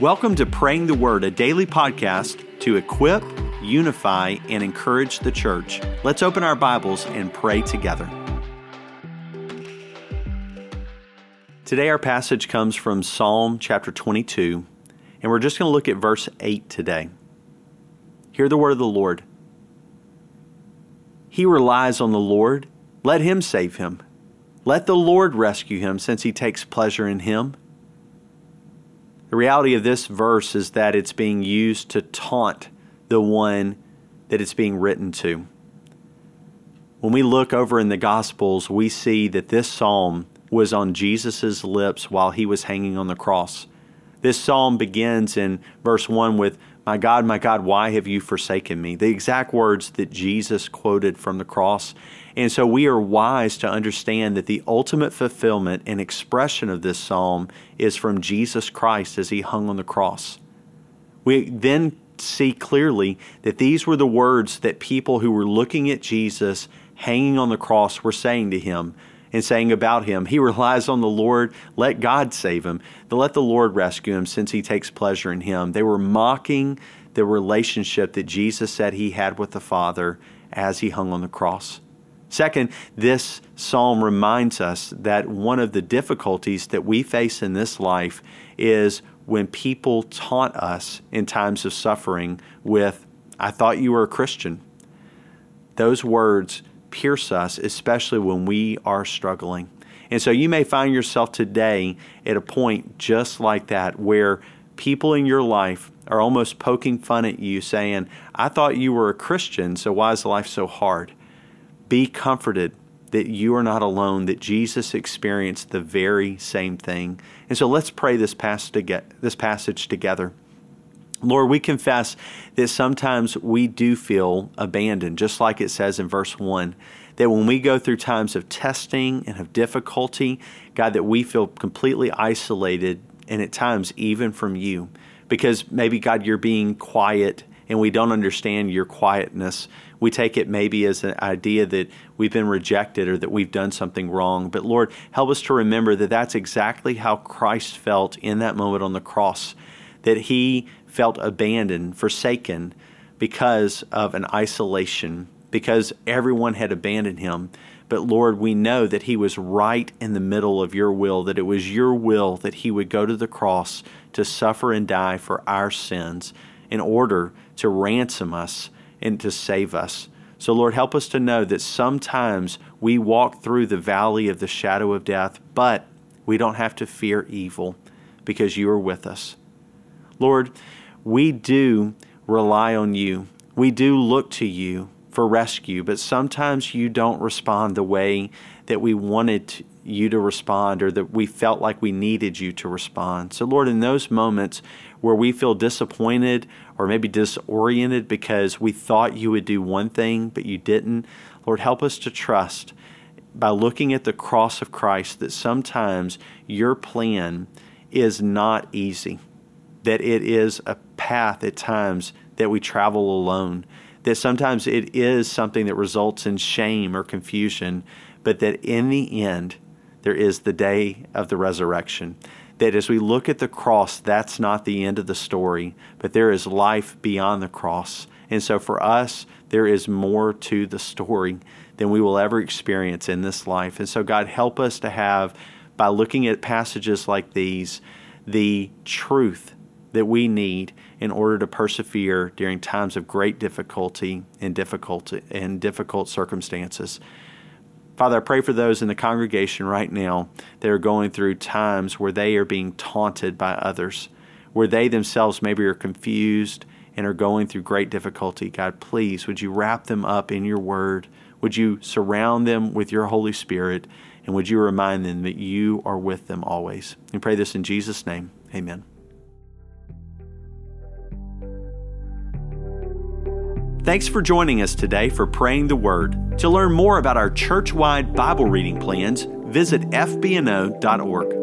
Welcome to Praying the Word, a daily podcast to equip, unify, and encourage the church. Let's open our Bibles and pray together. Today, our passage comes from Psalm chapter 22, and we're just going to look at verse 8 today. Hear the word of the Lord. He relies on the Lord. Let him save him. Let the Lord rescue him, since he takes pleasure in him. The reality of this verse is that it's being used to taunt the one that it's being written to. When we look over in the Gospels, we see that this psalm was on Jesus' lips while he was hanging on the cross. This psalm begins in verse 1 with, My God, my God, why have you forsaken me? The exact words that Jesus quoted from the cross. And so we are wise to understand that the ultimate fulfillment and expression of this psalm is from Jesus Christ as he hung on the cross. We then see clearly that these were the words that people who were looking at Jesus hanging on the cross were saying to him and saying about him, He relies on the Lord, let God save him, let the Lord rescue him since he takes pleasure in him. They were mocking the relationship that Jesus said he had with the Father as he hung on the cross. Second, this psalm reminds us that one of the difficulties that we face in this life is when people taunt us in times of suffering with, I thought you were a Christian. Those words pierce us, especially when we are struggling. And so you may find yourself today at a point just like that where people in your life are almost poking fun at you, saying, I thought you were a Christian, so why is life so hard? Be comforted that you are not alone, that Jesus experienced the very same thing. And so let's pray this, passage together. Lord, we confess that sometimes we do feel abandoned, just like it says in verse 1. That when we go through times of testing and of difficulty, God, that we feel completely isolated and at times even from you. Because maybe, God, you're being quiet and we don't understand your quietness. We take it maybe as an idea that we've been rejected or that we've done something wrong. But Lord, help us to remember that that's exactly how Christ felt in that moment on the cross, that he felt abandoned, forsaken because of an isolation, because everyone had abandoned him. But Lord, we know that he was right in the middle of your will, that it was your will that he would go to the cross to suffer and die for our sins in order to ransom us and to save us. So, Lord, help us to know that sometimes we walk through the valley of the shadow of death, but we don't have to fear evil because you are with us. Lord, we do rely on you. We do look to you for rescue, but sometimes you don't respond the way that we wanted you to respond or that we felt like we needed you to respond. So, Lord, in those moments where we feel disappointed or maybe disoriented because we thought you would do one thing but you didn't, Lord, help us to trust by looking at the cross of Christ that sometimes your plan is not easy that it is a path at times that we travel alone, that sometimes it is something that results in shame or confusion, but that in the end, there is the day of the resurrection. That as we look at the cross, that's not the end of the story, but there is life beyond the cross. And so for us, there is more to the story than we will ever experience in this life. And so, God, help us to have, by looking at passages like these, the truth that we need in order to persevere during times of great difficulty and difficult and difficult circumstances. Father, I pray for those in the congregation right now that are going through times where they are being taunted by others, where they themselves maybe are confused and are going through great difficulty. God, please, would you wrap them up in your word? Would you surround them with your Holy Spirit? And would you remind them that you are with them always? We pray this in Jesus' name. Amen. Thanks for joining us today for Praying the Word. To learn more about our church wide Bible reading plans, visit fbno.org.